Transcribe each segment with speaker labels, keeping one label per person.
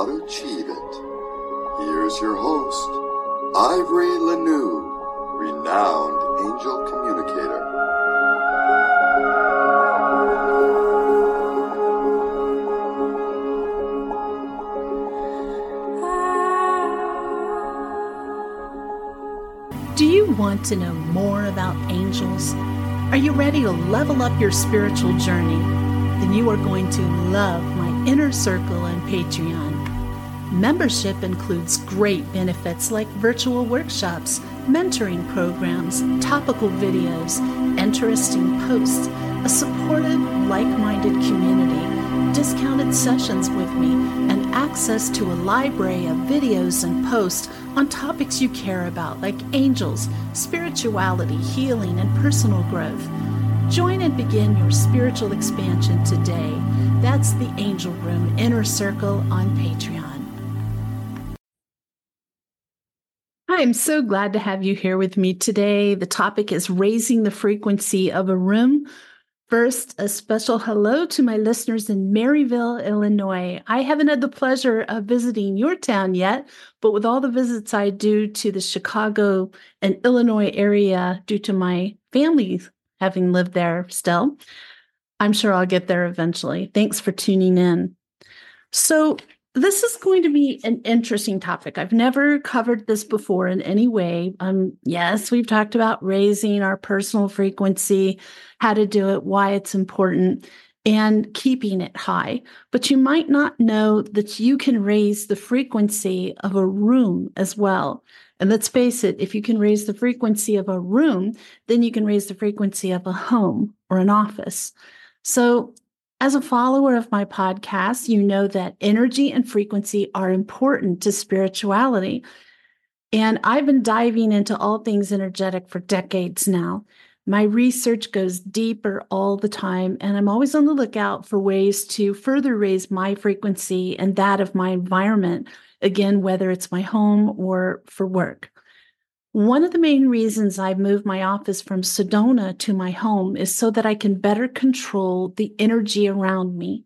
Speaker 1: how to achieve it. Here's your host, Ivory Lanou, renowned angel communicator.
Speaker 2: Do you want to know more about angels? Are you ready to level up your spiritual journey? Then you are going to love my inner circle on Patreon. Membership includes great benefits like virtual workshops, mentoring programs, topical videos, interesting posts, a supportive, like minded community, discounted sessions with me, and access to a library of videos and posts on topics you care about, like angels, spirituality, healing, and personal growth. Join and begin your spiritual expansion today. That's the Angel Room Inner Circle on Patreon. I'm so glad to have you here with me today. The topic is raising the frequency of a room First, a special hello to my listeners in Maryville, Illinois. I haven't had the pleasure of visiting your town yet, but with all the visits I do to the Chicago and Illinois area due to my family having lived there still, I'm sure I'll get there eventually. Thanks for tuning in. So, this is going to be an interesting topic. I've never covered this before in any way. Um, yes, we've talked about raising our personal frequency, how to do it, why it's important, and keeping it high. But you might not know that you can raise the frequency of a room as well. And let's face it, if you can raise the frequency of a room, then you can raise the frequency of a home or an office. So as a follower of my podcast, you know that energy and frequency are important to spirituality. And I've been diving into all things energetic for decades now. My research goes deeper all the time, and I'm always on the lookout for ways to further raise my frequency and that of my environment, again, whether it's my home or for work. One of the main reasons I moved my office from Sedona to my home is so that I can better control the energy around me,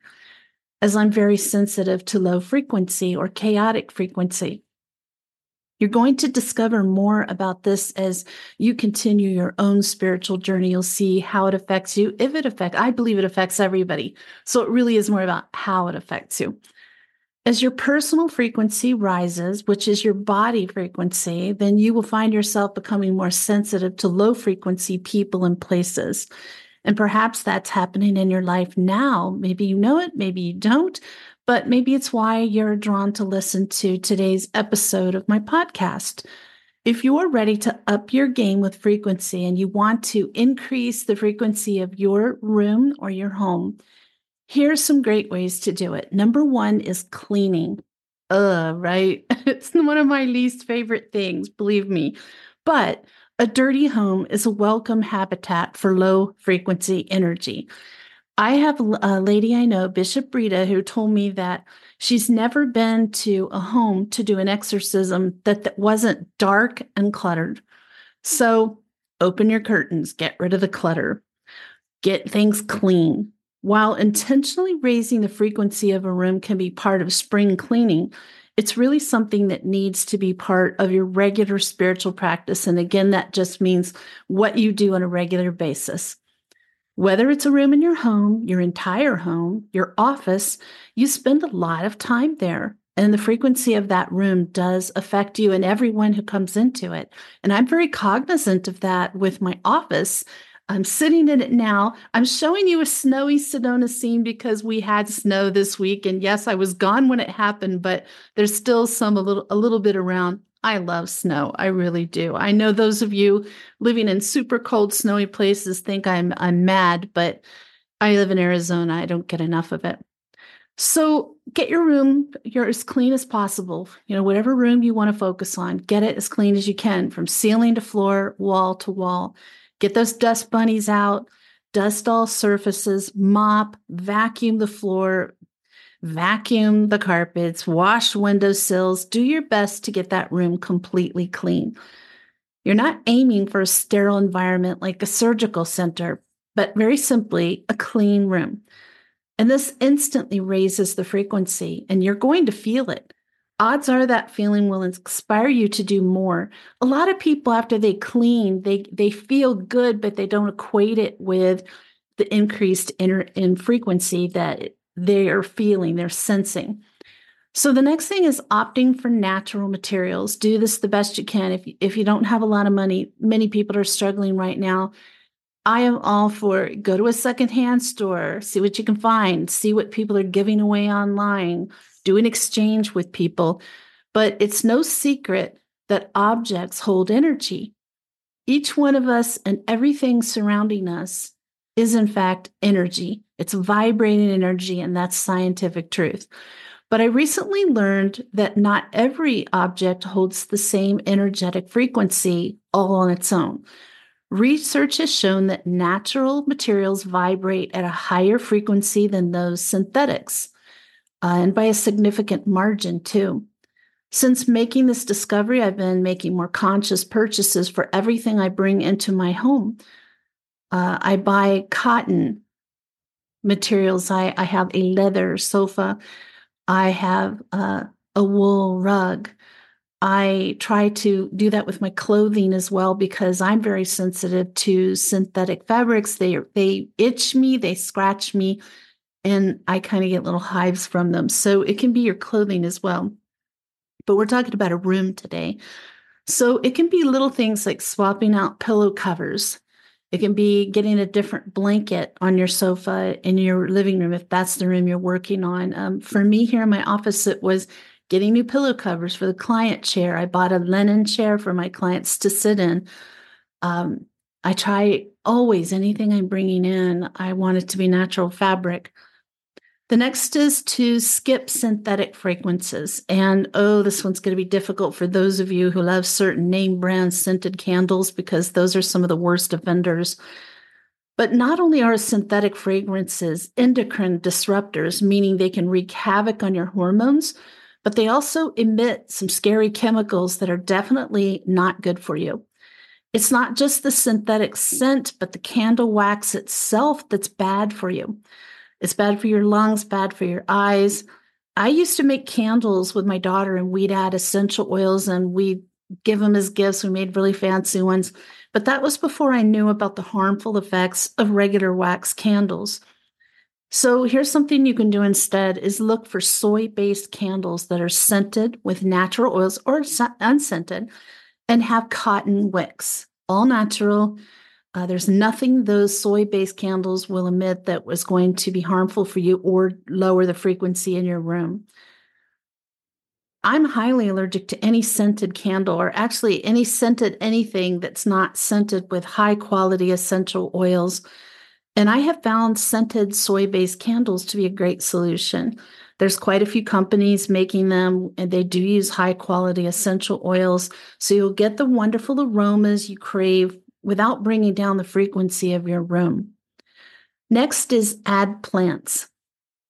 Speaker 2: as I'm very sensitive to low frequency or chaotic frequency. You're going to discover more about this as you continue your own spiritual journey. You'll see how it affects you. If it affects, I believe it affects everybody. So it really is more about how it affects you. As your personal frequency rises, which is your body frequency, then you will find yourself becoming more sensitive to low frequency people and places. And perhaps that's happening in your life now. Maybe you know it, maybe you don't, but maybe it's why you're drawn to listen to today's episode of my podcast. If you're ready to up your game with frequency and you want to increase the frequency of your room or your home, Here's some great ways to do it. Number one is cleaning. Uh, right? It's one of my least favorite things, believe me. But a dirty home is a welcome habitat for low frequency energy. I have a lady I know, Bishop Rita, who told me that she's never been to a home to do an exorcism that, that wasn't dark and cluttered. So open your curtains, get rid of the clutter, get things clean. While intentionally raising the frequency of a room can be part of spring cleaning, it's really something that needs to be part of your regular spiritual practice. And again, that just means what you do on a regular basis. Whether it's a room in your home, your entire home, your office, you spend a lot of time there. And the frequency of that room does affect you and everyone who comes into it. And I'm very cognizant of that with my office I'm sitting in it now. I'm showing you a snowy Sedona scene because we had snow this week. And yes, I was gone when it happened, but there's still some a little a little bit around. I love snow. I really do. I know those of you living in super cold, snowy places think I'm I'm mad, but I live in Arizona. I don't get enough of it. So get your room you're as clean as possible. You know, whatever room you want to focus on, get it as clean as you can from ceiling to floor, wall to wall. Get those dust bunnies out, dust all surfaces, mop, vacuum the floor, vacuum the carpets, wash windowsills. Do your best to get that room completely clean. You're not aiming for a sterile environment like a surgical center, but very simply a clean room. And this instantly raises the frequency, and you're going to feel it. Odds are that feeling will inspire you to do more. A lot of people, after they clean, they they feel good, but they don't equate it with the increased inner in frequency that they are feeling, they're sensing. So the next thing is opting for natural materials. Do this the best you can. If if you don't have a lot of money, many people are struggling right now. I am all for go to a secondhand store, see what you can find, see what people are giving away online, do an exchange with people. But it's no secret that objects hold energy. Each one of us and everything surrounding us is, in fact, energy. It's vibrating energy, and that's scientific truth. But I recently learned that not every object holds the same energetic frequency all on its own. Research has shown that natural materials vibrate at a higher frequency than those synthetics, uh, and by a significant margin, too. Since making this discovery, I've been making more conscious purchases for everything I bring into my home. Uh, I buy cotton materials. I, I have a leather sofa. I have uh, a wool rug. I try to do that with my clothing as well because I'm very sensitive to synthetic fabrics. They they itch me, they scratch me, and I kind of get little hives from them. So it can be your clothing as well. But we're talking about a room today. So it can be little things like swapping out pillow covers. It can be getting a different blanket on your sofa in your living room if that's the room you're working on. Um, for me here in my office, it was getting new pillow covers for the client chair. I bought a linen chair for my clients to sit in. Um, I try always anything I'm bringing in, I want it to be natural fabric. The next is to skip synthetic fragrances. And oh, this one's going to be difficult for those of you who love certain name brand scented candles because those are some of the worst offenders. But not only are synthetic fragrances endocrine disruptors, meaning they can wreak havoc on your hormones, but they also emit some scary chemicals that are definitely not good for you. It's not just the synthetic scent, but the candle wax itself that's bad for you. It's bad for your lungs, bad for your eyes. I used to make candles with my daughter and we'd add essential oils and we'd give them as gifts. We made really fancy ones. But that was before I knew about the harmful effects of regular wax candles. So here's something you can do instead is look for soy-based candles that are scented with natural oils or unscented and have cotton wicks, all natural. Uh, there's nothing those soy-based candles will emit that was going to be harmful for you or lower the frequency in your room. I'm highly allergic to any scented candle or actually any scented anything that's not scented with high quality essential oils and I have found scented soy based candles to be a great solution. There's quite a few companies making them, and they do use high quality essential oils. So you'll get the wonderful aromas you crave without bringing down the frequency of your room. Next is add plants.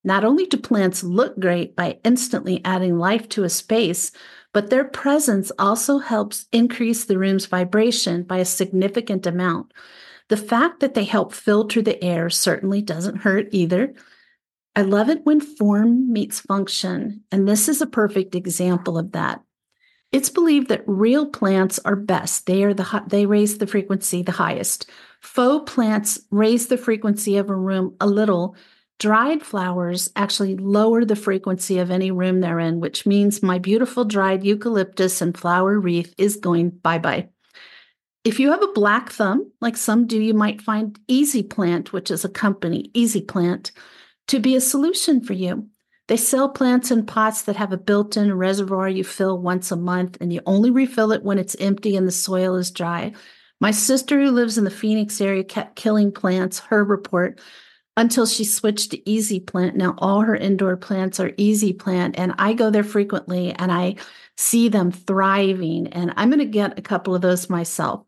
Speaker 2: Not only do plants look great by instantly adding life to a space, but their presence also helps increase the room's vibration by a significant amount. The fact that they help filter the air certainly doesn't hurt either. I love it when form meets function, and this is a perfect example of that. It's believed that real plants are best. They are the they raise the frequency the highest. Faux plants raise the frequency of a room a little. Dried flowers actually lower the frequency of any room they're in, which means my beautiful dried eucalyptus and flower wreath is going bye bye. If you have a black thumb, like some do, you might find Easy Plant, which is a company, Easy Plant, to be a solution for you. They sell plants in pots that have a built in reservoir you fill once a month, and you only refill it when it's empty and the soil is dry. My sister, who lives in the Phoenix area, kept killing plants, her report, until she switched to Easy Plant. Now, all her indoor plants are Easy Plant, and I go there frequently and I see them thriving. And I'm going to get a couple of those myself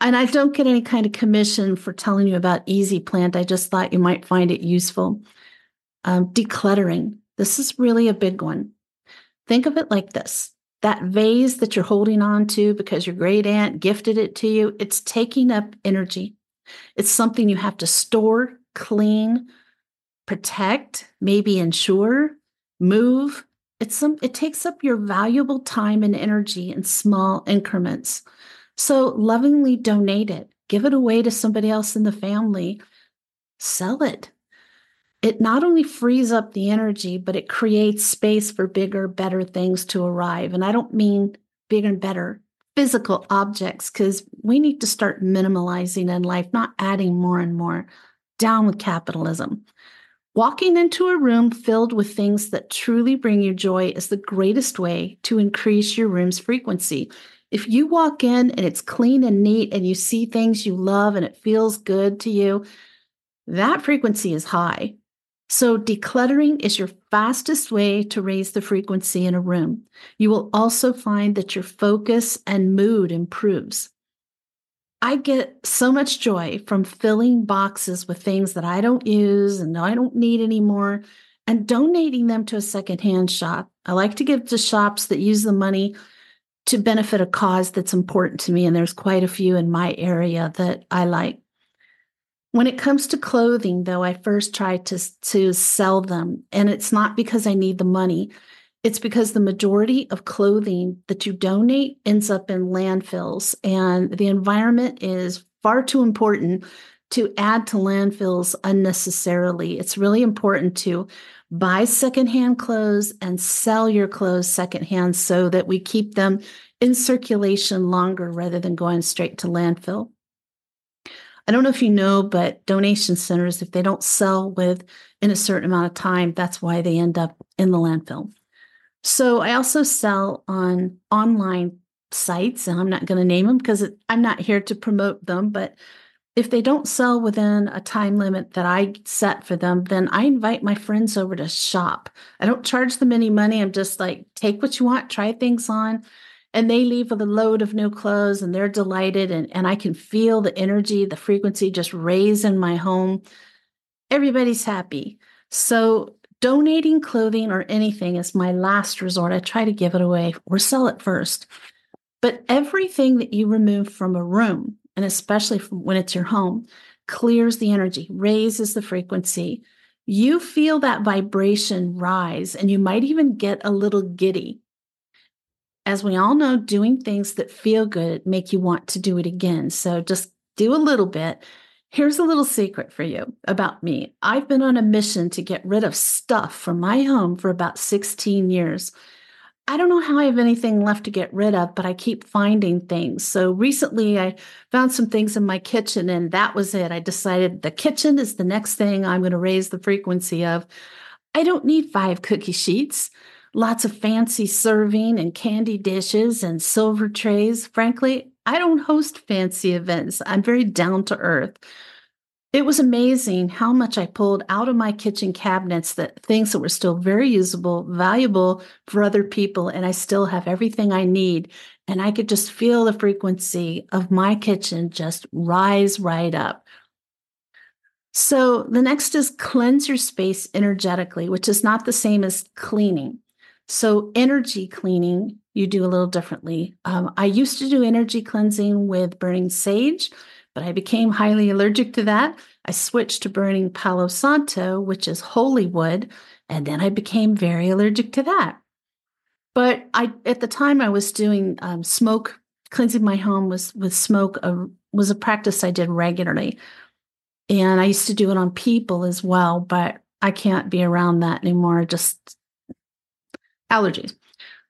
Speaker 2: and I don't get any kind of commission for telling you about Easy Plant. I just thought you might find it useful. Um, decluttering. This is really a big one. Think of it like this that vase that you're holding on to because your great aunt gifted it to you, it's taking up energy. It's something you have to store, clean, protect, maybe insure, move. It's some it takes up your valuable time and energy in small increments. So lovingly donate it. Give it away to somebody else in the family. Sell it. It not only frees up the energy, but it creates space for bigger, better things to arrive. And I don't mean bigger and better physical objects because we need to start minimalizing in life, not adding more and more. Down with capitalism. Walking into a room filled with things that truly bring you joy is the greatest way to increase your room's frequency. If you walk in and it's clean and neat and you see things you love and it feels good to you, that frequency is high. So, decluttering is your fastest way to raise the frequency in a room. You will also find that your focus and mood improves. I get so much joy from filling boxes with things that I don't use and I don't need anymore and donating them to a secondhand shop. I like to give to shops that use the money to benefit a cause that's important to me. And there's quite a few in my area that I like. When it comes to clothing, though, I first try to, to sell them. And it's not because I need the money, it's because the majority of clothing that you donate ends up in landfills. And the environment is far too important to add to landfills unnecessarily. It's really important to buy secondhand clothes and sell your clothes secondhand so that we keep them in circulation longer rather than going straight to landfill. I don't know if you know, but donation centers, if they don't sell with in a certain amount of time, that's why they end up in the landfill. So I also sell on online sites, and I'm not going to name them because I'm not here to promote them. But if they don't sell within a time limit that I set for them, then I invite my friends over to shop. I don't charge them any money. I'm just like, take what you want, try things on and they leave with a load of new clothes and they're delighted and, and i can feel the energy the frequency just raise in my home. Everybody's happy. So donating clothing or anything is my last resort. I try to give it away or sell it first. But everything that you remove from a room and especially when it's your home clears the energy raises the frequency. You feel that vibration rise and you might even get a little giddy as we all know, doing things that feel good make you want to do it again. So just do a little bit. Here's a little secret for you about me. I've been on a mission to get rid of stuff from my home for about 16 years. I don't know how I have anything left to get rid of, but I keep finding things. So recently I found some things in my kitchen, and that was it. I decided the kitchen is the next thing I'm going to raise the frequency of. I don't need five cookie sheets lots of fancy serving and candy dishes and silver trays. Frankly, I don't host fancy events. I'm very down to earth. It was amazing how much I pulled out of my kitchen cabinets that things that were still very usable, valuable for other people, and I still have everything I need. And I could just feel the frequency of my kitchen just rise right up. So the next is cleanse your space energetically, which is not the same as cleaning. So, energy cleaning, you do a little differently. Um, I used to do energy cleansing with burning sage, but I became highly allergic to that. I switched to burning Palo Santo, which is holy wood, and then I became very allergic to that. But I, at the time, I was doing um, smoke cleansing my home was with smoke uh, was a practice I did regularly, and I used to do it on people as well. But I can't be around that anymore. Just allergies.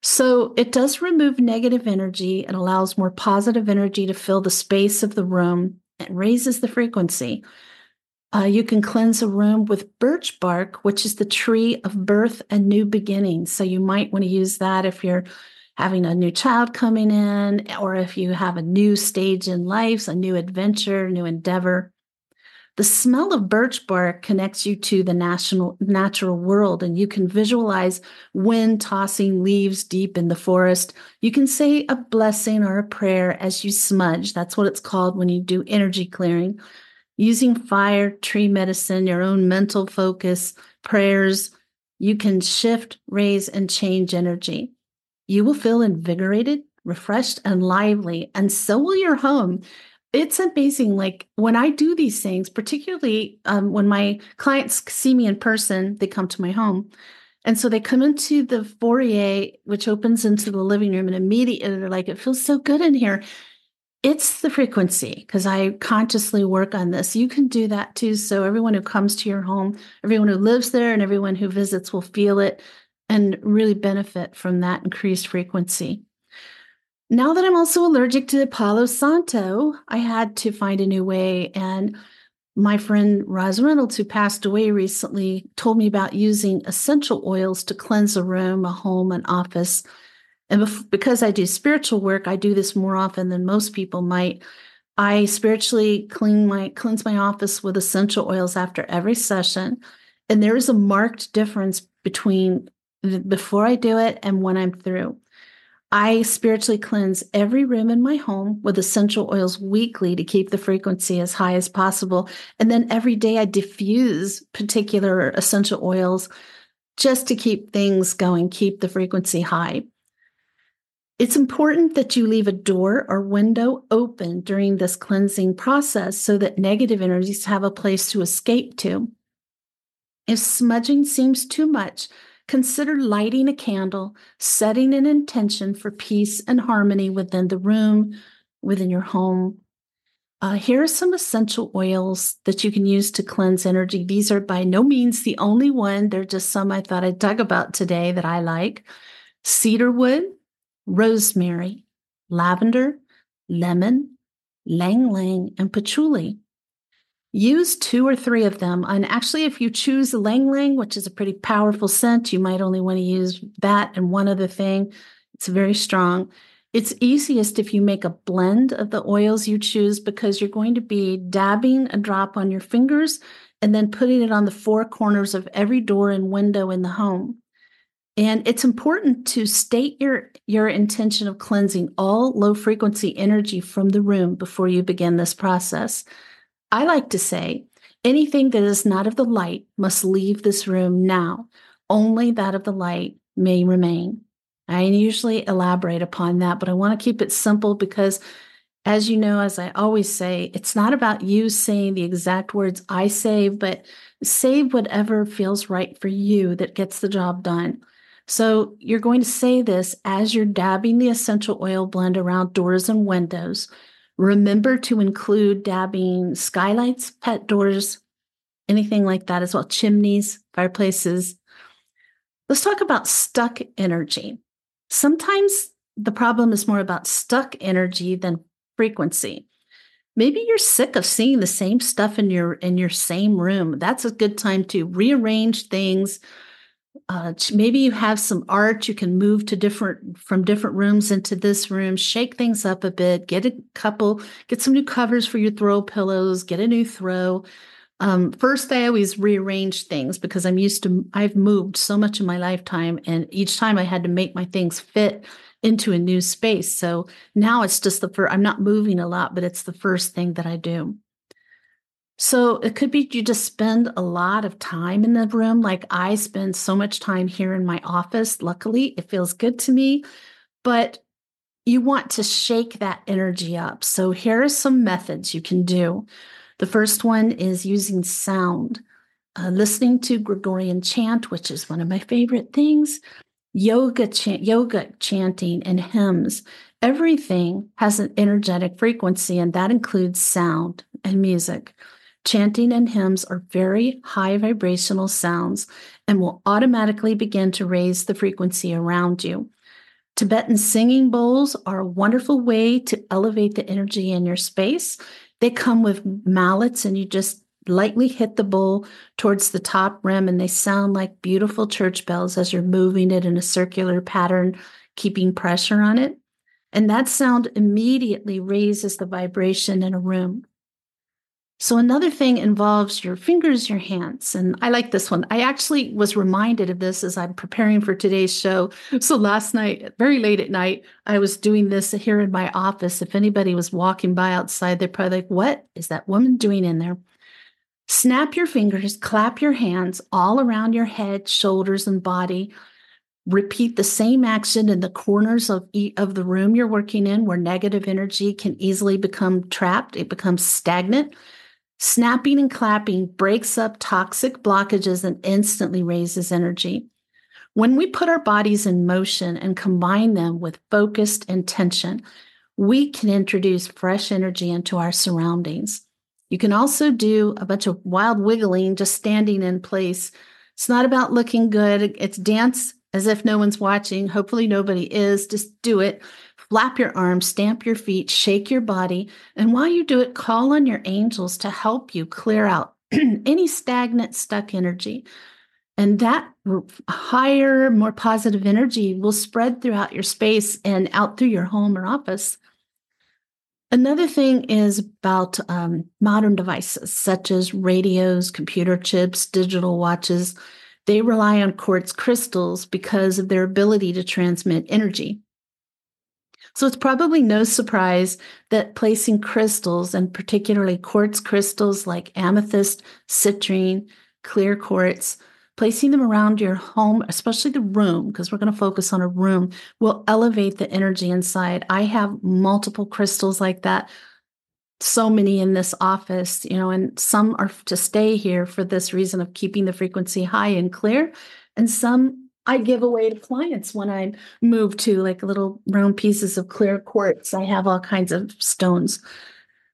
Speaker 2: So it does remove negative energy and allows more positive energy to fill the space of the room and raises the frequency. Uh, you can cleanse a room with birch bark, which is the tree of birth and new beginnings. So you might want to use that if you're having a new child coming in, or if you have a new stage in life, a new adventure, new endeavor. The smell of birch bark connects you to the national, natural world, and you can visualize wind tossing leaves deep in the forest. You can say a blessing or a prayer as you smudge. That's what it's called when you do energy clearing. Using fire, tree medicine, your own mental focus, prayers, you can shift, raise, and change energy. You will feel invigorated, refreshed, and lively, and so will your home it's amazing. Like when I do these things, particularly um, when my clients see me in person, they come to my home. And so they come into the foyer, which opens into the living room, and immediately they're like, it feels so good in here. It's the frequency because I consciously work on this. You can do that too. So everyone who comes to your home, everyone who lives there, and everyone who visits will feel it and really benefit from that increased frequency. Now that I'm also allergic to Palo Santo, I had to find a new way. And my friend Roz Reynolds, who passed away recently, told me about using essential oils to cleanse a room, a home, an office. And because I do spiritual work, I do this more often than most people might. I spiritually clean my cleanse my office with essential oils after every session. And there is a marked difference between before I do it and when I'm through. I spiritually cleanse every room in my home with essential oils weekly to keep the frequency as high as possible. And then every day I diffuse particular essential oils just to keep things going, keep the frequency high. It's important that you leave a door or window open during this cleansing process so that negative energies have a place to escape to. If smudging seems too much, consider lighting a candle, setting an intention for peace and harmony within the room, within your home. Uh, here are some essential oils that you can use to cleanse energy. These are by no means the only one. They're just some I thought I'd talk about today that I like cedarwood, rosemary, lavender, lemon, ylang ylang, and patchouli. Use two or three of them. And actually, if you choose ylang ylang, which is a pretty powerful scent, you might only want to use that and one other thing. It's very strong. It's easiest if you make a blend of the oils you choose because you're going to be dabbing a drop on your fingers and then putting it on the four corners of every door and window in the home. And it's important to state your, your intention of cleansing all low frequency energy from the room before you begin this process. I like to say anything that is not of the light must leave this room now. Only that of the light may remain. I usually elaborate upon that, but I want to keep it simple because, as you know, as I always say, it's not about you saying the exact words I say, but say whatever feels right for you that gets the job done. So you're going to say this as you're dabbing the essential oil blend around doors and windows Remember to include dabbing skylights, pet doors, anything like that as well, chimneys, fireplaces. Let's talk about stuck energy. Sometimes the problem is more about stuck energy than frequency. Maybe you're sick of seeing the same stuff in your in your same room. That's a good time to rearrange things, uh, maybe you have some art you can move to different from different rooms into this room shake things up a bit get a couple get some new covers for your throw pillows get a new throw. Um, first i always rearrange things because i'm used to i've moved so much in my lifetime and each time i had to make my things fit into a new space. So now it's just the first i'm not moving a lot but it's the first thing that i do so it could be you just spend a lot of time in the room. Like I spend so much time here in my office. Luckily, it feels good to me, but you want to shake that energy up. So here are some methods you can do. The first one is using sound, uh, listening to Gregorian chant, which is one of my favorite things, yoga yoga chanting, and hymns. Everything has an energetic frequency, and that includes sound and music. Chanting and hymns are very high vibrational sounds and will automatically begin to raise the frequency around you. Tibetan singing bowls are a wonderful way to elevate the energy in your space. They come with mallets, and you just lightly hit the bowl towards the top rim, and they sound like beautiful church bells as you're moving it in a circular pattern, keeping pressure on it. And that sound immediately raises the vibration in a room. So another thing involves your fingers, your hands. And I like this one. I actually was reminded of this as I'm preparing for today's show. So last night, very late at night, I was doing this here in my office. If anybody was walking by outside, they're probably like, what is that woman doing in there? Snap your fingers, clap your hands all around your head, shoulders, and body. Repeat the same action in the corners of, of the room you're working in where negative energy can easily become trapped. It becomes stagnant. Snapping and clapping breaks up toxic blockages and instantly raises energy. When we put our bodies in motion and combine them with focused intention, we can introduce fresh energy into our surroundings. You can also do a bunch of wild wiggling just standing in place. It's not about looking good, it's dance as if no one's watching. Hopefully, nobody is. Just do it. Flap your arms, stamp your feet, shake your body. And while you do it, call on your angels to help you clear out any stagnant, stuck energy. And that higher, more positive energy will spread throughout your space and out through your home or office. Another thing is about um, modern devices such as radios, computer chips, digital watches. They rely on quartz crystals because of their ability to transmit energy. So it's probably no surprise that placing crystals, and particularly quartz crystals like amethyst, citrine, clear quartz, placing them around your home, especially the room, because we're going to focus on a room, will elevate the energy inside. I have multiple crystals like that. So many in this office, you know, and some are to stay here for this reason of keeping the frequency high and clear. And some I give away to clients when I move to like little round pieces of clear quartz. I have all kinds of stones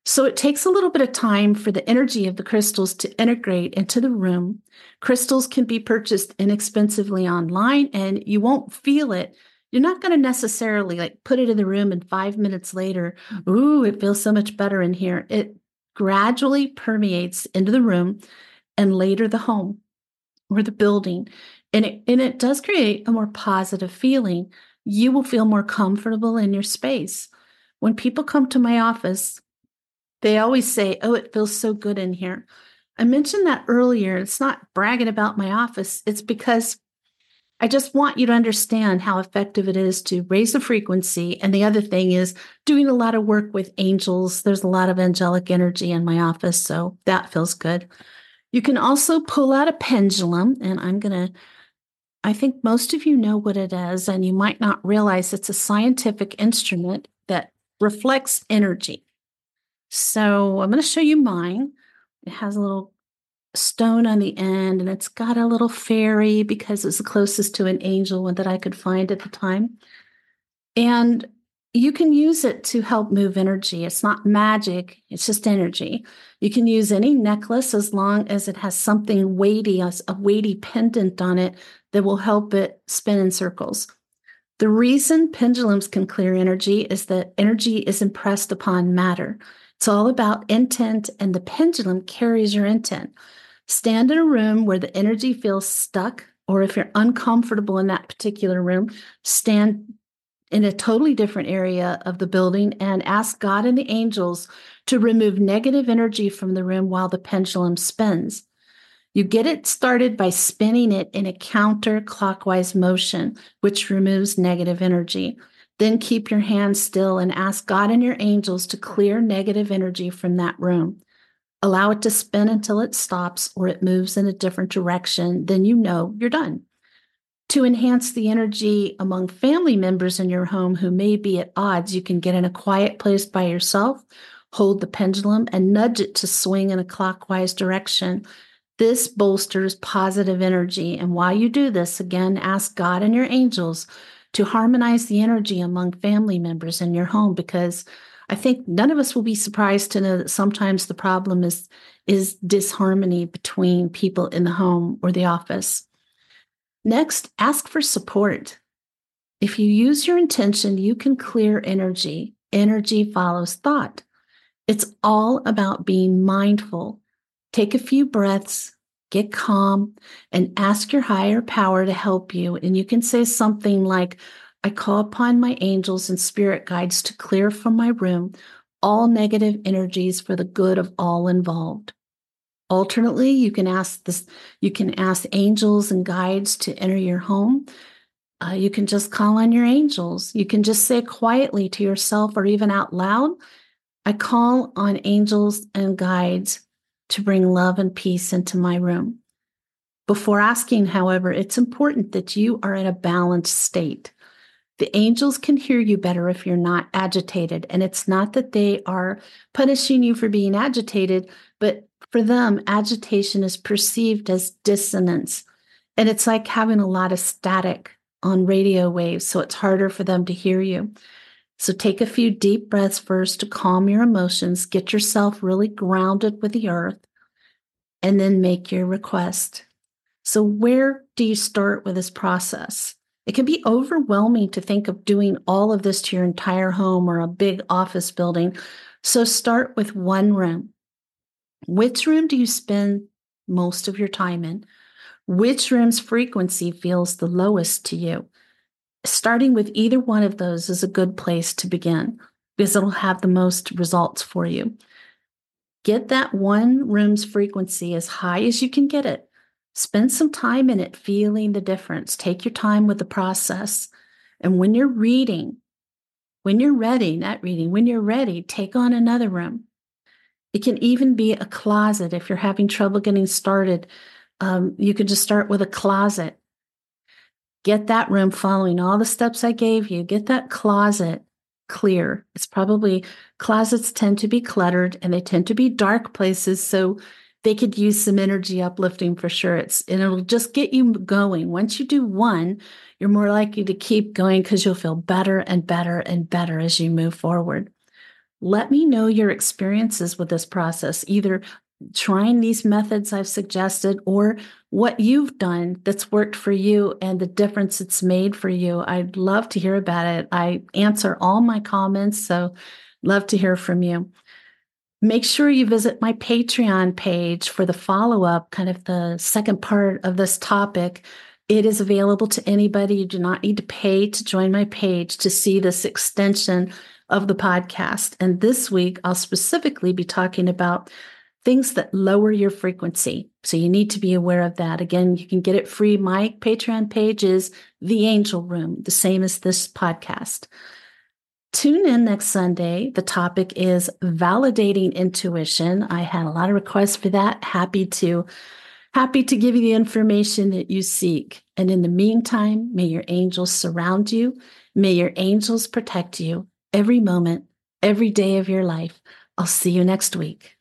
Speaker 2: so it takes a little bit of time for the energy of the crystals to integrate into the room. Crystals can be purchased inexpensively online and you won't feel it. You're not going to necessarily like put it in the room and 5 minutes later, ooh, it feels so much better in here. It gradually permeates into the room and later the home or the building. And it and it does create a more positive feeling. You will feel more comfortable in your space. When people come to my office, they always say, Oh, it feels so good in here. I mentioned that earlier. It's not bragging about my office, it's because I just want you to understand how effective it is to raise the frequency. And the other thing is doing a lot of work with angels. There's a lot of angelic energy in my office, so that feels good. You can also pull out a pendulum, and I'm going to I think most of you know what it is, and you might not realize it's a scientific instrument that reflects energy. So I'm going to show you mine. It has a little stone on the end and it's got a little fairy because it's the closest to an angel one that I could find at the time. And you can use it to help move energy. It's not magic, it's just energy. You can use any necklace as long as it has something weighty, a weighty pendant on it that will help it spin in circles. The reason pendulums can clear energy is that energy is impressed upon matter. It's all about intent, and the pendulum carries your intent. Stand in a room where the energy feels stuck, or if you're uncomfortable in that particular room, stand in a totally different area of the building and ask God and the angels to remove negative energy from the room while the pendulum spins. You get it started by spinning it in a counterclockwise motion, which removes negative energy. Then keep your hands still and ask God and your angels to clear negative energy from that room. Allow it to spin until it stops or it moves in a different direction. Then you know you're done. To enhance the energy among family members in your home who may be at odds, you can get in a quiet place by yourself, hold the pendulum, and nudge it to swing in a clockwise direction. This bolsters positive energy. And while you do this, again, ask God and your angels to harmonize the energy among family members in your home because I think none of us will be surprised to know that sometimes the problem is is disharmony between people in the home or the office. Next, ask for support. If you use your intention, you can clear energy. Energy follows thought. It's all about being mindful. Take a few breaths, get calm and ask your higher power to help you. And you can say something like, I call upon my angels and spirit guides to clear from my room all negative energies for the good of all involved. Alternately, you can ask this, you can ask angels and guides to enter your home. Uh, you can just call on your angels. You can just say quietly to yourself or even out loud, I call on angels and guides to bring love and peace into my room. Before asking, however, it's important that you are in a balanced state. The angels can hear you better if you're not agitated. And it's not that they are punishing you for being agitated, but for them, agitation is perceived as dissonance. And it's like having a lot of static on radio waves. So it's harder for them to hear you. So take a few deep breaths first to calm your emotions, get yourself really grounded with the earth, and then make your request. So, where do you start with this process? It can be overwhelming to think of doing all of this to your entire home or a big office building. So, start with one room. Which room do you spend most of your time in? Which room's frequency feels the lowest to you? Starting with either one of those is a good place to begin because it'll have the most results for you. Get that one room's frequency as high as you can get it. Spend some time in it feeling the difference. Take your time with the process. And when you're reading, when you're ready, not reading, when you're ready, take on another room. It can even be a closet if you're having trouble getting started. Um, you can just start with a closet. Get that room following all the steps I gave you. Get that closet clear. It's probably closets tend to be cluttered and they tend to be dark places. So they could use some energy uplifting for sure. It's and it'll just get you going. Once you do one, you're more likely to keep going because you'll feel better and better and better as you move forward. Let me know your experiences with this process, either trying these methods I've suggested or what you've done that's worked for you and the difference it's made for you. I'd love to hear about it. I answer all my comments, so love to hear from you make sure you visit my Patreon page for the follow up, kind of the second part of this topic. It is available to anybody. You do not need to pay to join my page to see this extension of the podcast. And this week, I'll specifically be talking about things that lower your frequency. So you need to be aware of that. Again, you can get it free. My Patreon page is The Angel Room, the same as this podcast. Tune in next Sunday. The topic is validating intuition. I had a lot of requests for that. Happy to happy to give you the information that you seek. And in the meantime, may your angels surround you. May your angels protect you every moment, every day of your life. I'll see you next week.